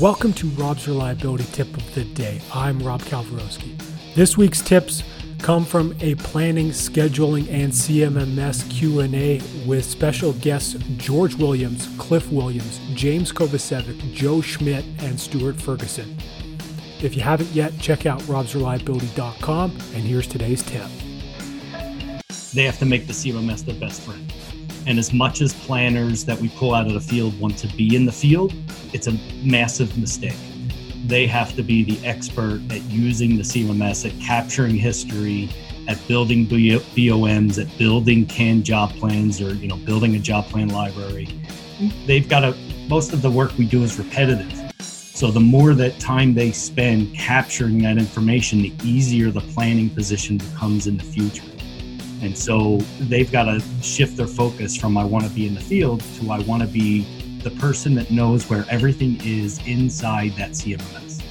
Welcome to Rob's Reliability Tip of the Day. I'm Rob Kalwarowski. This week's tips come from a planning, scheduling, and CMMS Q&A with special guests George Williams, Cliff Williams, James Kovacevic, Joe Schmidt, and Stuart Ferguson. If you haven't yet, check out robsreliability.com, and here's today's tip. They have to make the CMMS their best friend. And as much as planners that we pull out of the field want to be in the field, it's a massive mistake. They have to be the expert at using the CMMS, at capturing history, at building BOMs, at building canned job plans, or you know, building a job plan library. They've got to. Most of the work we do is repetitive. So the more that time they spend capturing that information, the easier the planning position becomes in the future. And so they've got to shift their focus from I want to be in the field to I want to be the person that knows where everything is inside that CMMS.